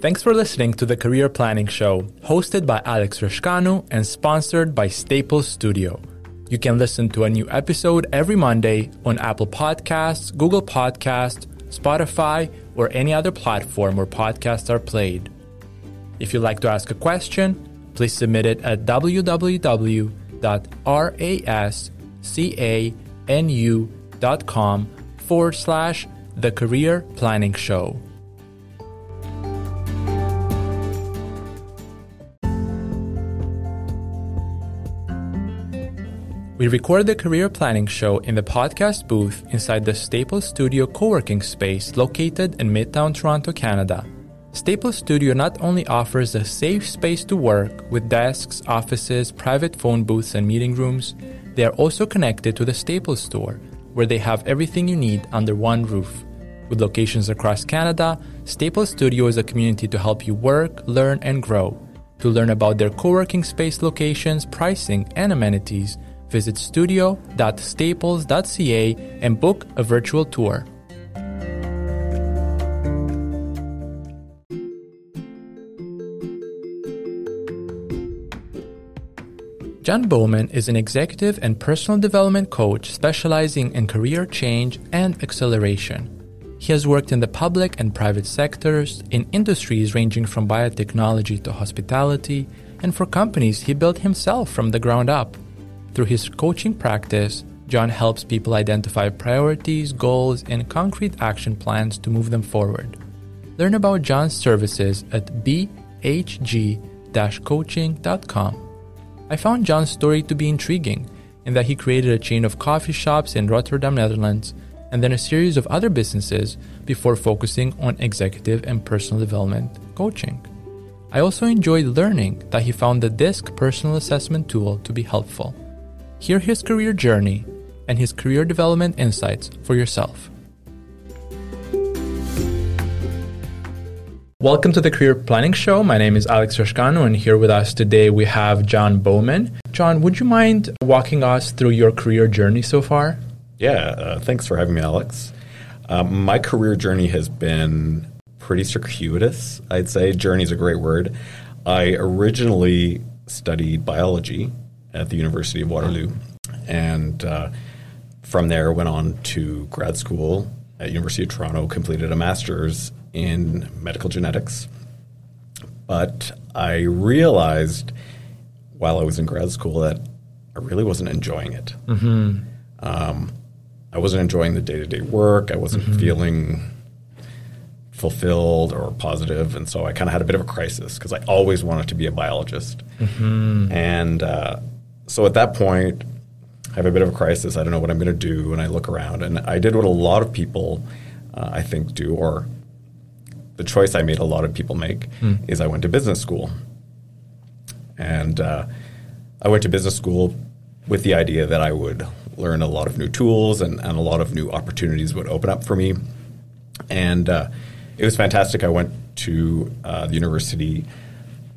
Thanks for listening to the Career Planning Show, hosted by Alex Rascanu and sponsored by Staples Studio. You can listen to a new episode every Monday on Apple Podcasts, Google Podcasts, Spotify, or any other platform where podcasts are played. If you'd like to ask a question, please submit it at www.rascanu.com forward slash the Career Planning Show. We record the Career Planning Show in the podcast booth inside the Staples Studio co working space located in Midtown Toronto, Canada. Staples Studio not only offers a safe space to work with desks, offices, private phone booths, and meeting rooms, they are also connected to the Staples store, where they have everything you need under one roof. With locations across Canada, Staples Studio is a community to help you work, learn, and grow. To learn about their co working space locations, pricing, and amenities, visit studio.staples.ca and book a virtual tour. John Bowman is an executive and personal development coach specializing in career change and acceleration. He has worked in the public and private sectors, in industries ranging from biotechnology to hospitality, and for companies he built himself from the ground up. Through his coaching practice, John helps people identify priorities, goals, and concrete action plans to move them forward. Learn about John's services at bhg coaching.com. I found John's story to be intriguing in that he created a chain of coffee shops in Rotterdam, Netherlands, and then a series of other businesses before focusing on executive and personal development coaching. I also enjoyed learning that he found the DISC personal assessment tool to be helpful. Hear his career journey and his career development insights for yourself. Welcome to the Career Planning Show. My name is Alex Rascanu, and here with us today we have John Bowman. John, would you mind walking us through your career journey so far? Yeah, uh, thanks for having me, Alex. Um, my career journey has been pretty circuitous, I'd say. Journey is a great word. I originally studied biology at the University of Waterloo, and uh, from there went on to grad school at University of Toronto. Completed a master's in medical genetics, but I realized while I was in grad school that I really wasn't enjoying it. Mm-hmm. Um, I wasn't enjoying the day to day work. I wasn't mm-hmm. feeling fulfilled or positive, and so I kind of had a bit of a crisis because I always wanted to be a biologist. Mm-hmm. And uh, so at that point, I have a bit of a crisis. I don't know what I'm going to do, and I look around, and I did what a lot of people, uh, I think, do, or the choice I made a lot of people make mm. is I went to business school, and uh, I went to business school with the idea that I would learn a lot of new tools and, and a lot of new opportunities would open up for me, and uh, it was fantastic. I went to uh, the university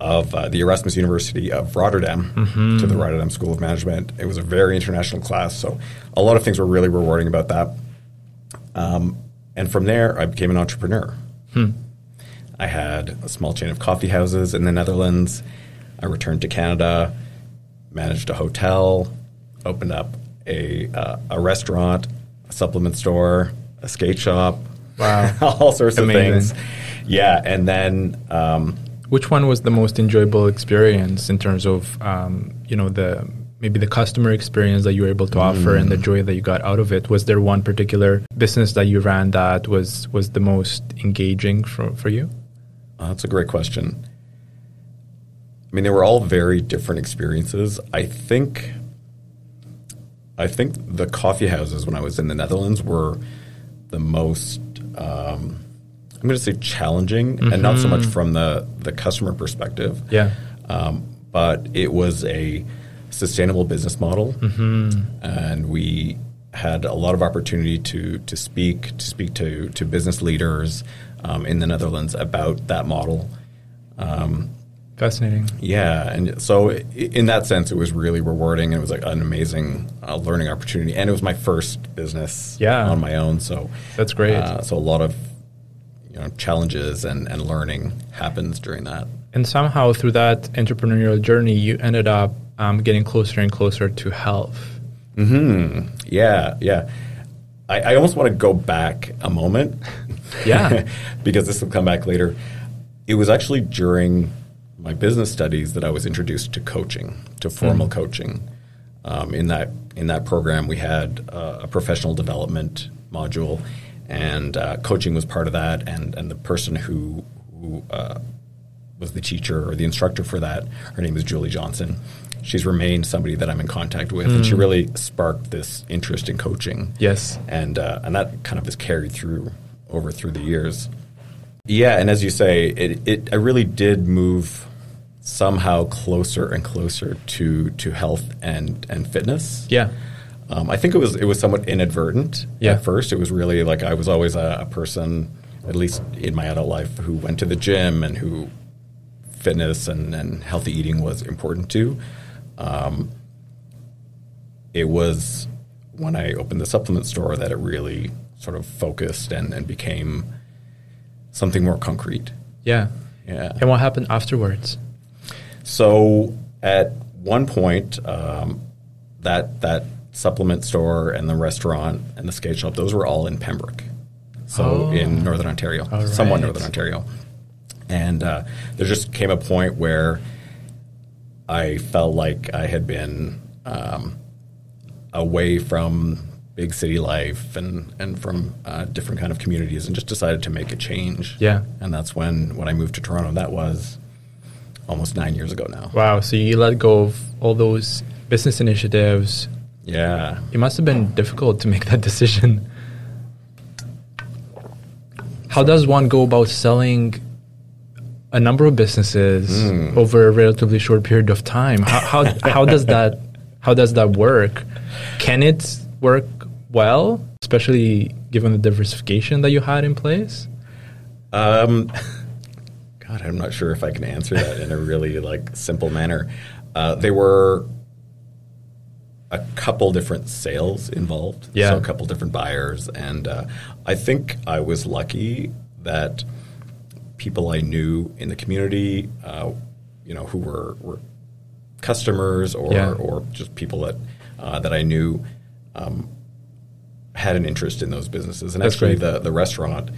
of uh, the Erasmus University of Rotterdam mm-hmm. to the Rotterdam School of Management. It was a very international class, so a lot of things were really rewarding about that. Um, and from there, I became an entrepreneur. Hmm. I had a small chain of coffee houses in the Netherlands. I returned to Canada, managed a hotel, opened up a, uh, a restaurant, a supplement store, a skate shop. Wow. all sorts Amazing. of things. Yeah. And then um, which one was the most enjoyable experience in terms of um, you know the maybe the customer experience that you were able to offer mm. and the mm. joy that you got out of it? Was there one particular business that you ran that was was the most engaging for for you? Uh, that's a great question. I mean, they were all very different experiences. I think I think the coffee houses when I was in the Netherlands were the most um, I'm going to say challenging, mm-hmm. and not so much mm-hmm. from the the customer perspective. Yeah. Um, but it was a sustainable business model, mm-hmm. and we had a lot of opportunity to to speak to speak to to business leaders um, in the Netherlands about that model. Um, Fascinating. Yeah, and so in that sense, it was really rewarding. And it was like an amazing uh, learning opportunity, and it was my first business yeah. on my own. So that's great. Uh, so a lot of you know challenges and, and learning happens during that. And somehow through that entrepreneurial journey, you ended up um, getting closer and closer to health. Hmm. Yeah. Yeah. I, I almost want to go back a moment. Yeah. because this will come back later. It was actually during my business studies that I was introduced to coaching, to formal coaching. Um, in that in that program, we had uh, a professional development module, and uh, coaching was part of that. And and the person who who uh, was the teacher or the instructor for that, her name is Julie Johnson. She's remained somebody that I'm in contact with, and she really sparked this interest in coaching. Yes. and uh, and that kind of is carried through over through the years. Yeah, and as you say, it, it I really did move somehow closer and closer to to health and and fitness. Yeah. Um, I think it was it was somewhat inadvertent Yeah. at first. It was really like I was always a, a person, at least in my adult life, who went to the gym and who fitness and, and healthy eating was important to. Um, it was when I opened the supplement store that it really sort of focused and, and became something more concrete. Yeah. Yeah. And what happened afterwards? So at one point, um, that that supplement store and the restaurant and the skate shop, those were all in Pembroke, so Oh. in Northern Ontario, All somewhat right. Northern Ontario. And uh, there just came a point where I felt like I had been um, away from big city life and and from uh, different kind of communities, and just decided to make a change. Yeah. and that's when when I moved to Toronto. That was almost nine years ago now. Wow. So you let go of all those business initiatives. Yeah. It must have been difficult to make that decision. How does one go about selling a number of businesses Hmm. over a relatively short period of time? How, how, how does that how does that work? Can it work well, especially given the diversification that you had in place? Um, God, I'm not sure if I can answer that in a really like simple manner. Uh, there were a couple different sales involved, Yeah. so a couple different buyers, and uh, I think I was lucky that people I knew in the community, uh, you know, who were, were customers or Yeah. or just people that uh, that I knew um, had an interest in those businesses, and That's actually great. the the restaurant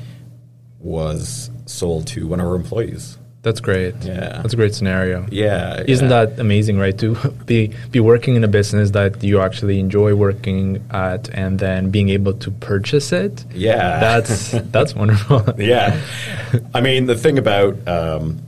was sold to one of our employees. That's great. Yeah. That's a great scenario. Yeah, Isn't yeah. that amazing, right? To be be working in a business that you actually enjoy working at, and then being able to purchase it. Yeah. that's that's wonderful. yeah. I mean, the thing about um,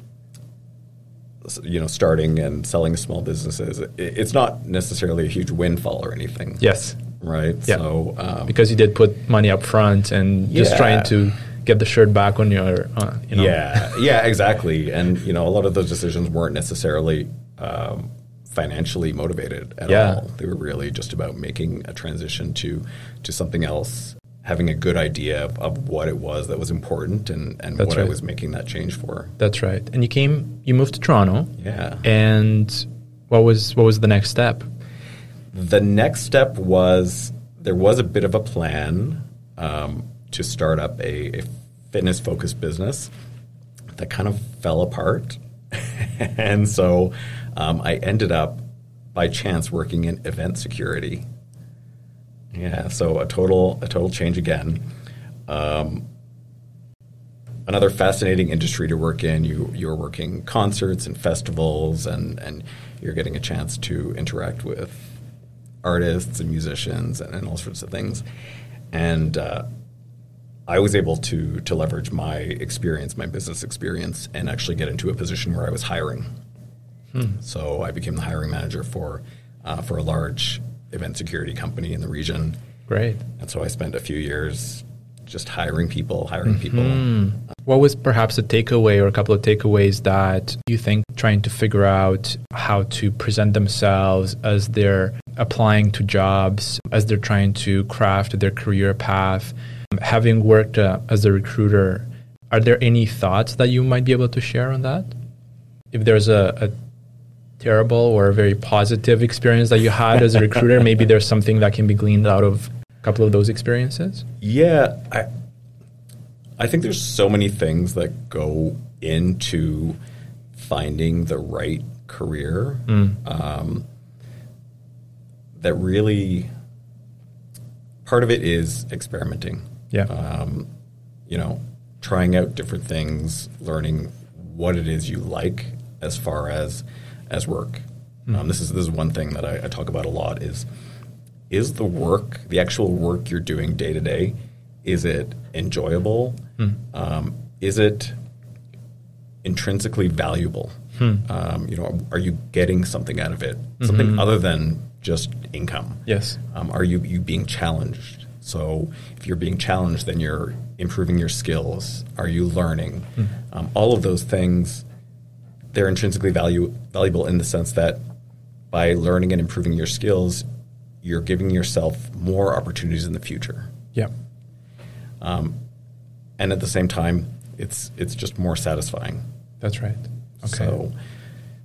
you know starting and selling small businesses, i it's not necessarily a huge windfall or anything. Yes, Right. Yeah. So um, because you did put money up front and just trying to get the shirt back on your, uh, you know. Yeah, yeah, exactly. And you know, a lot of those decisions weren't necessarily um, financially motivated at Yeah. all. They were really just about making a transition to to something else, having a good idea of, of what it was that was important, and and That's what I was making that change for. That's right. And you came, you moved to Toronto, Yeah. and what was what was the next step? The next step was there was a bit of a plan um, to start up a, a fitness focused business that kind of fell apart. and so um, I ended up by chance working in event security. Yeah, so a total a total change again. Um, another fascinating industry to work in. You you're working concerts and festivals, and and you're getting a chance to interact with artists and musicians and, and all sorts of things. And uh, I was able to to leverage my experience, my business experience, and actually get into a position where I was hiring. So I became the hiring manager for uh, for a large event security company in the region. Great. And so I spent a few years just hiring people, hiring people. What was perhaps a takeaway or a couple of takeaways that you think trying to figure out how to present themselves as they're applying to jobs, as they're trying to craft their career path? Having worked uh, as a recruiter, are there any thoughts that you might be able to share on that? If there's a, a terrible or a very positive experience that you had as a recruiter, maybe there's something that can be gleaned out of a couple of those experiences? Yeah, I I think there's so many things that go into finding the right career um, that really part of it is experimenting. Yeah. Um, you know, trying out different things, learning what it is you like as far as as work. Um, this is this is one thing that I, I talk about a lot is is the work the actual work you're doing day to day is it enjoyable? Um, is it intrinsically valuable? Um, you know, are you getting something out of it? Something other than just income. Yes. Um, are you you being challenged? So if you're being challenged, then you're improving your skills. Are you learning? Um, all of those things, they're intrinsically value, valuable in the sense that by learning and improving your skills, you're giving yourself more opportunities in the future. Yeah. And at the same time, it's it's just more satisfying. That's right. Okay. So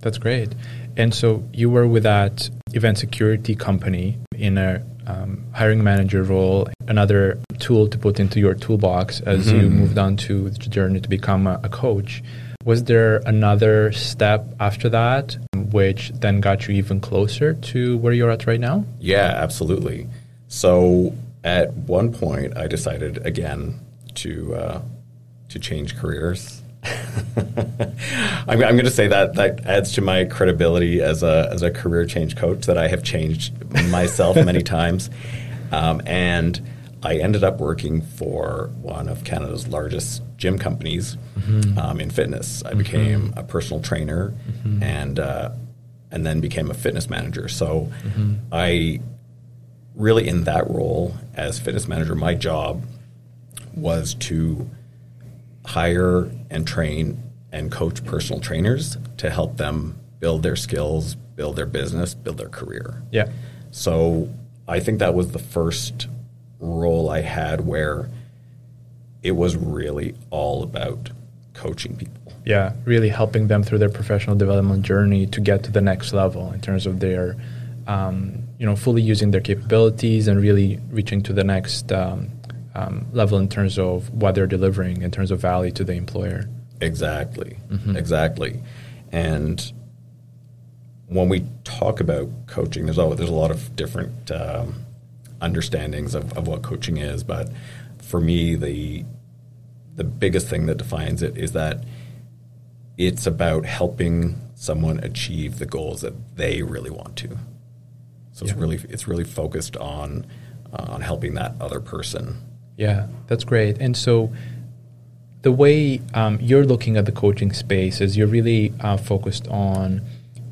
That's great. And so you were with that event security company in a um, hiring manager role, another tool to put into your toolbox as you moved on to the journey to become a, a coach. Was there another step after that which then got you even closer to where you're at right now? Yeah, absolutely. So at one point, I decided again to uh, to change careers. I'm, I'm going to say that that adds to my credibility as a as a career change coach that I have changed myself many times, um, and I ended up working for one of Canada's largest gym companies um, in fitness. I became a personal trainer and uh, and then became a fitness manager. So I really in that role as fitness manager, my job was to hire and train and coach personal trainers to help them build their skills, build their business, build their career. Yeah. So I think that was the first role I had where it was really all about coaching people. Yeah, really helping them through their professional development journey to get to the next level in terms of their, um, you know, fully using their capabilities and really reaching to the next um, um, level in terms of what they're delivering in terms of value to the employer. Exactly. Exactly. And when we talk about coaching, there's always, there's a lot of different um, understandings of, of what coaching is, but for me, the the biggest thing that defines it is that it's about helping someone achieve the goals that they really want to. So it's really it's really focused on uh, on helping that other person. Yeah, that's great. And so, the way um, you're looking at the coaching space is you're really uh, focused on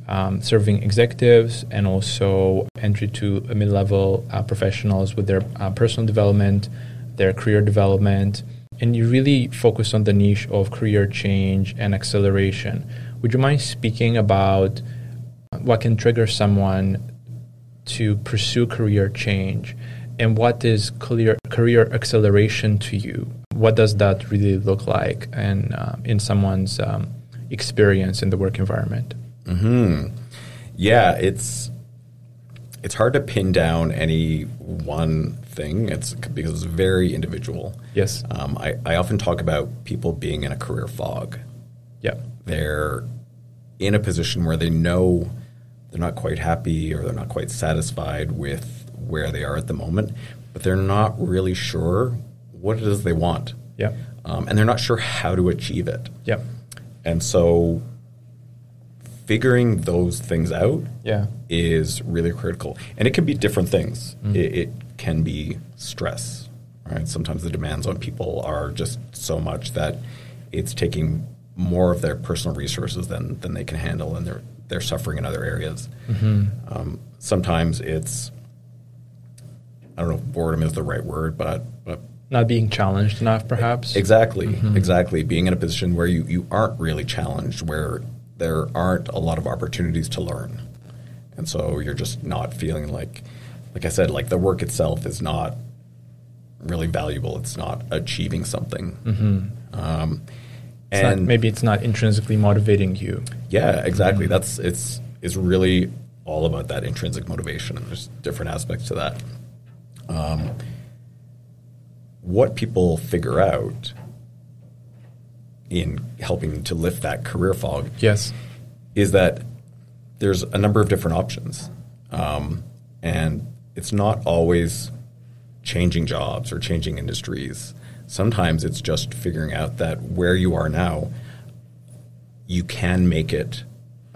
um, serving executives and also entry to mid-level uh, professionals with their uh, personal development, their career development, and you really focus on the niche of career change and acceleration. Would you mind speaking about what can trigger someone to pursue career change? And what is career, career acceleration to you? What does that really look like and uh, in someone's um, experience in the work environment? Hmm. Yeah, it's it's hard to pin down any one thing. It's because it's very individual. Yes. Um, I, I often talk about people being in a career fog. Yeah. They're in a position where they know they're not quite happy or they're not quite satisfied with where they are at the moment, but they're not really sure what it is they want. Yeah. Um, and they're not sure how to achieve it. Yeah. And so figuring those things out Yeah. is really critical. And it can be different things. It, it can be stress, right? Sometimes the demands on people are just so much that it's taking more of their personal resources than, than they can handle, and they're they're suffering in other areas. Um, sometimes it's I don't know if boredom is the right word, but but Not being challenged enough, perhaps. Exactly, mm-hmm. exactly. Being in a position where you, you aren't really challenged, where there aren't a lot of opportunities to learn. And so you're just not feeling like, like I said, like the work itself is not really valuable. It's not achieving something. Mm-hmm. Um, It's not- and maybe it's not intrinsically motivating you. yeah, exactly. Mm-hmm. That's it's is really all about that intrinsic motivation, and there's different aspects to that. Um, what people figure out in helping to lift that career fog Yes. is that there's a number of different options. Um, and it's not always changing jobs or changing industries. Sometimes it's just figuring out that where you are now, you can make it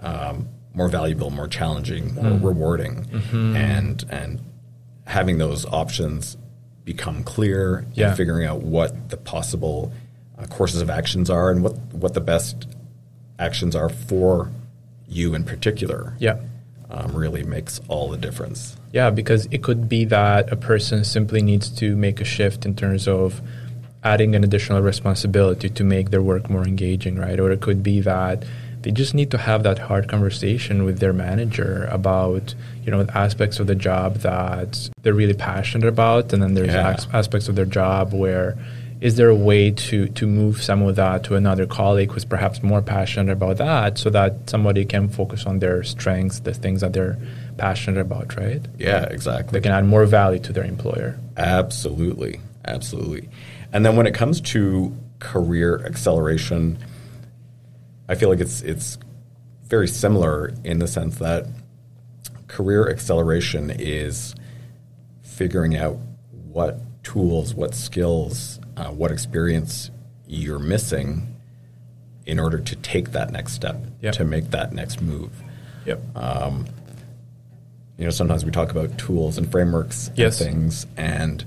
um, more valuable, more challenging, more Mm. rewarding, Mm-hmm. and and having those options become clear Yeah. and figuring out what the possible uh, courses of actions are and what what the best actions are for you in particular Yeah. um, really makes all the difference. Yeah, because it could be that a person simply needs to make a shift in terms of adding an additional responsibility to make their work more engaging, right? Or it could be that they just need to have that hard conversation with their manager about, you know, aspects of the job that they're really passionate about, and then there's Yeah. as- aspects of their job where is there a way to to move some of that to another colleague who's perhaps more passionate about that so that somebody can focus on their strengths the things that they're passionate about right Yeah, exactly. they can add more value to their employer Absolutely, absolutely. And then when it comes to career acceleration, I feel like it's it's very similar in the sense that career acceleration is figuring out what tools, what skills, uh, what experience you're missing in order to take that next step, Yep. to make that next move. yep you know, sometimes we talk about tools and frameworks Yes. and things, and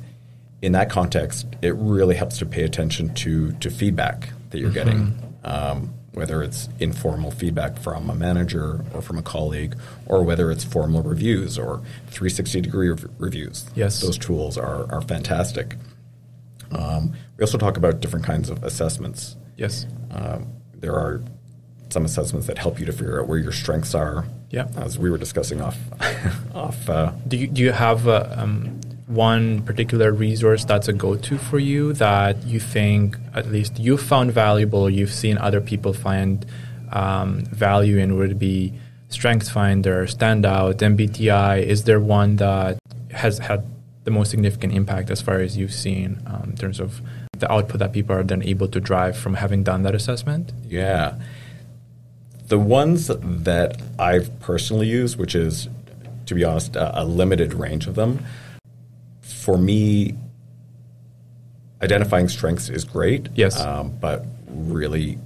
in that context, it really helps to pay attention to to feedback that you're getting, um, whether it's informal feedback from a manager or from a colleague, or whether it's formal reviews or 360 degree rev- reviews. Yes. those tools are are fantastic. Um, we also talk about different kinds of assessments. yes Um, there are some assessments that help you to figure out where your strengths are. Yeah. as we were discussing off off. Uh, do you, do you have uh, um, one particular resource that's a go-to for you that you think at least you've found valuable you've seen other people find um, value in would be StrengthsFinder, Standout, MBTI? Is there one that has had the most significant impact as far as you've seen um, in terms of the output that people are then able to drive from having done that assessment? Yeah. The ones that I've personally used, which is, to be honest, a, a limited range of them, for me, identifying strengths is great. Yes. Um, but really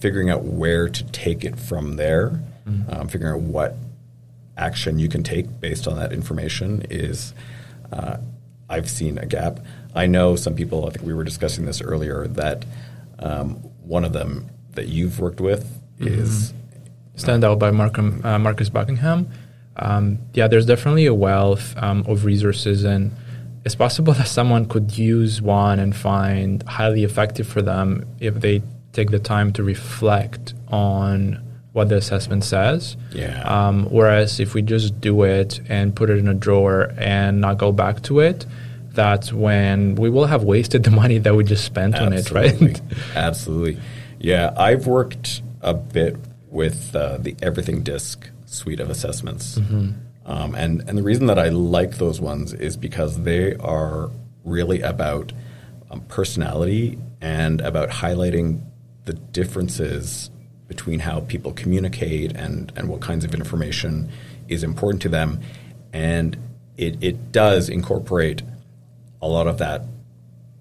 figuring out where to take it from there, um, figuring out what action you can take based on that information is, uh, I've seen a gap. I know some people, I think we were discussing this earlier, that um, one of them that you've worked with is Stand Out by Markham, uh, Marcus Buckingham. Um, yeah, there's definitely a wealth um, of resources, and it's possible that someone could use one and find highly effective for them if they take the time to reflect on what the assessment says. Yeah. Um, whereas if we just do it and put it in a drawer and not go back to it, that's when we will have wasted the money that we just spent on it, Absolutely. right? Absolutely. Yeah, I've worked a bit with uh, the Everything Disc suite of assessments. Mm-hmm. Um, and, and the reason that I like those ones is because they are really about um, personality and about highlighting the differences between how people communicate and, and what kinds of information is important to them. And it, it does incorporate a lot of that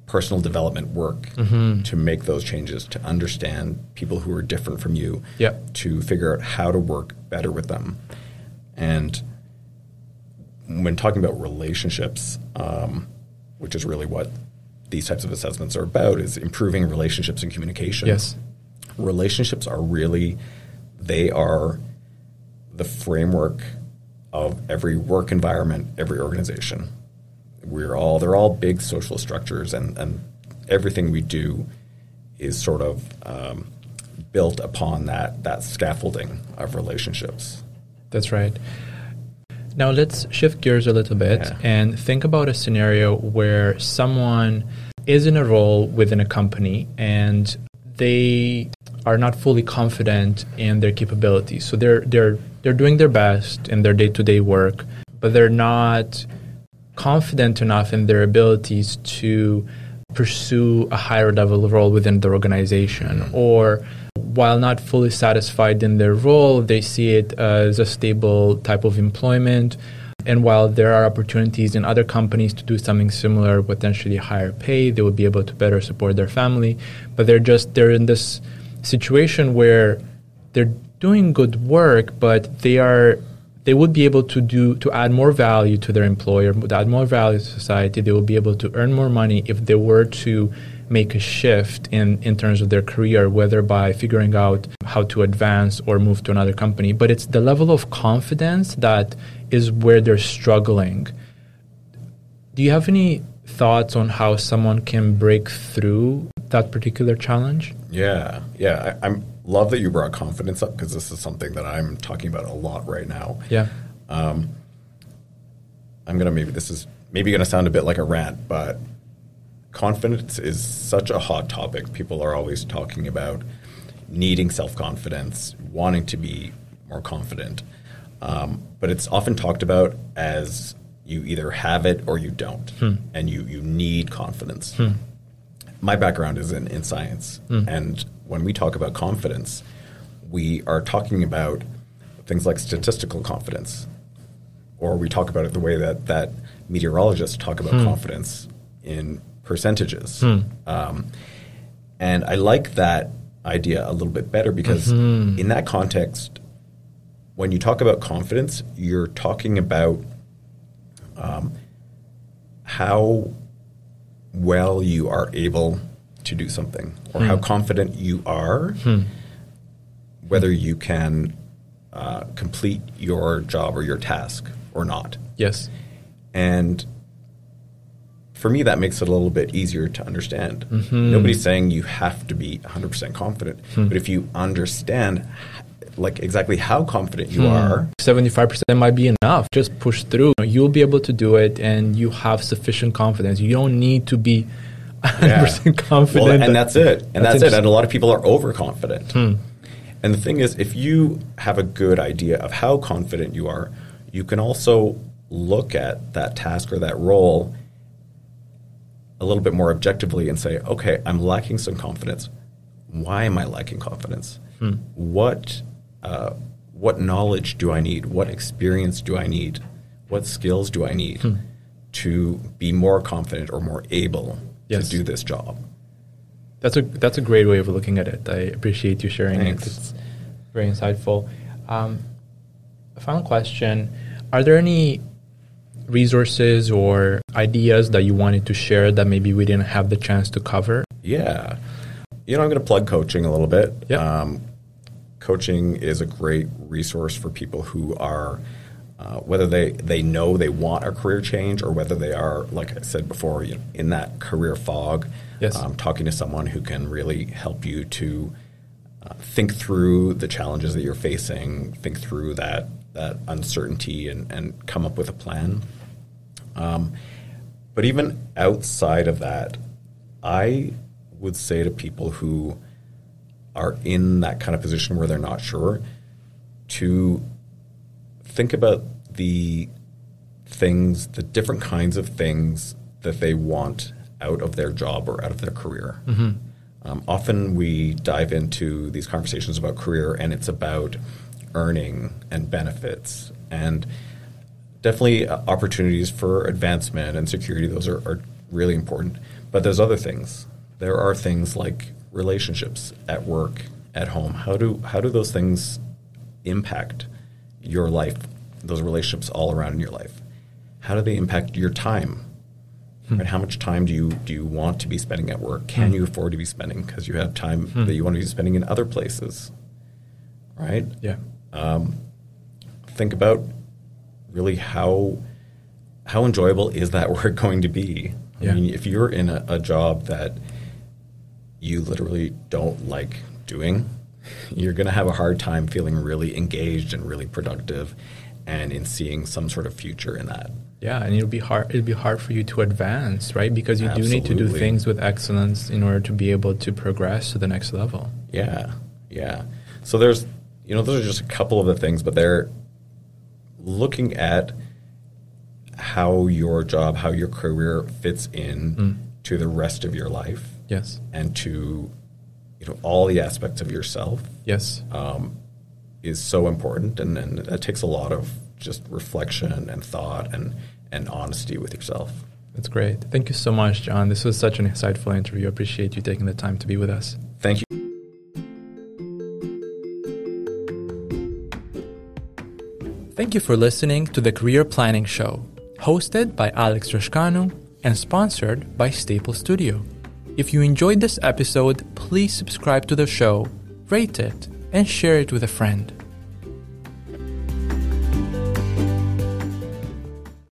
personal development work Mm-hmm. to make those changes, to understand people who are different from you, Yep. to figure out how to work better with them. And when talking about relationships, um, which is really what these types of assessments are about, is improving relationships and communication. Yes. Relationships are really, they are the framework of every work environment, every organization. We're all, they're all big social structures, and, and everything we do is sort of um, built upon that, that scaffolding of relationships. That's right. Now let's shift gears a little bit Yeah. and think about a scenario where someone is in a role within a company and they are not fully confident in their capabilities. So they're they're they're doing their best in their day-to-day work, but they're not confident enough in their abilities to pursue a higher level role within the organization mm-hmm. or while not fully satisfied in their role they see it as a stable type of employment. And while there are opportunities in other companies to do something similar potentially higher pay they would be able to better support their family. But they're just they're in this situation where they're doing good work but they are they would be able to do to add more value to their employer, to add more value to society. They will be able to earn more money if they were to make a shift in, in terms of their career, whether by figuring out how to advance or move to another company. But it's the level of confidence that is where they're struggling. Do you have any thoughts on how someone can break through that particular challenge? Yeah, yeah. I, am love that you brought confidence up because this is something that I'm talking about a lot right now. Yeah. Um, I'm gonna maybe this is maybe gonna sound a bit like a rant, but confidence is such a hot topic. People are always talking about needing self confidence, wanting to be more confident, um, but it's often talked about as you either have it or you don't, hmm. and you you need confidence. Hmm. My background is in, in science, hmm. and when we talk about confidence, we are talking about things like statistical confidence, or we talk about it the way that, that meteorologists talk about hmm. confidence in percentages. Hmm. Um, and I like that idea a little bit better because mm-hmm. in that context, when you talk about confidence, you're talking about um, how well you are able to do something or hmm. how confident you are, hmm. whether you can uh, complete your job or your task or not. Yes. And for me, that makes it a little bit easier to understand. Mm-hmm. Nobody's saying you have to be 100% confident, hmm. but if you understand like exactly how confident you hmm. are 75% might be enough just push through you'll be able to do it and you have sufficient confidence you don't need to be 100% yeah. confident. Well, and that's it. And that's, that's it. And a lot of people are overconfident. Hmm. And the thing is, if you have a good idea of how confident you are, you can also look at that task or that role a little bit more objectively and say, okay, I'm lacking some confidence. Why am I lacking confidence? Hmm. What uh, what knowledge do I need? What experience do I need? What skills do I need hmm. to be more confident or more able yes. to do this job. That's a that's a great way of looking at it. I appreciate you sharing Thanks. it. It's very insightful. Um, final question: Are there any resources or ideas that you wanted to share that maybe we didn't have the chance to cover? Yeah, you know, I'm going to plug coaching a little bit. Yeah. Um, coaching is a great resource for people who are uh, whether they, they know they want a career change or whether they are, like I said before, you know, in that career fog, yes. um, talking to someone who can really help you to uh, think through the challenges that you're facing, think through that, that uncertainty, and, and come up with a plan. Um, but even outside of that, I would say to people who are in that kind of position where they're not sure to think about the things, the different kinds of things that they want out of their job or out of their career. Mm-hmm. Um, often we dive into these conversations about career and it's about earning and benefits and definitely uh, opportunities for advancement and security. Those are, are really important. But there's other things. There are things like relationships at work, at home. How do how do those things impact your life, those relationships all around in your life? How do they impact your time? Hmm. Right? How much time do you do you want to be spending at work? Can hmm. you afford to be spending because you have time hmm. that you want to be spending in other places? Right? Yeah. Um, think about really how how enjoyable is that work going to be? Yeah. I mean, if you're in a, a job that you literally don't like doing, you're going to have a hard time feeling really engaged and really productive and in seeing some sort of future in that. Yeah, and it'll be hard it'll be hard for you to advance, right? Because you Absolutely. do need to do things with excellence in order to be able to progress to the next level. Yeah. Yeah. So there's you know, those are just a couple of the things, but they're looking at how your job, how your career fits in mm. to the rest of your life Yes. and to you know all the aspects of yourself Yes. um, is so important and, and that takes a lot of just reflection and thought and and honesty with yourself. That's great. Thank you so much, John. This was such an insightful interview. I appreciate you taking the time to be with us. Thank you. Thank you for listening to the Career Planning Show, hosted by Alex Rascanu and sponsored by Staple Studio. If you enjoyed this episode, please subscribe to the show, rate it, and share it with a friend.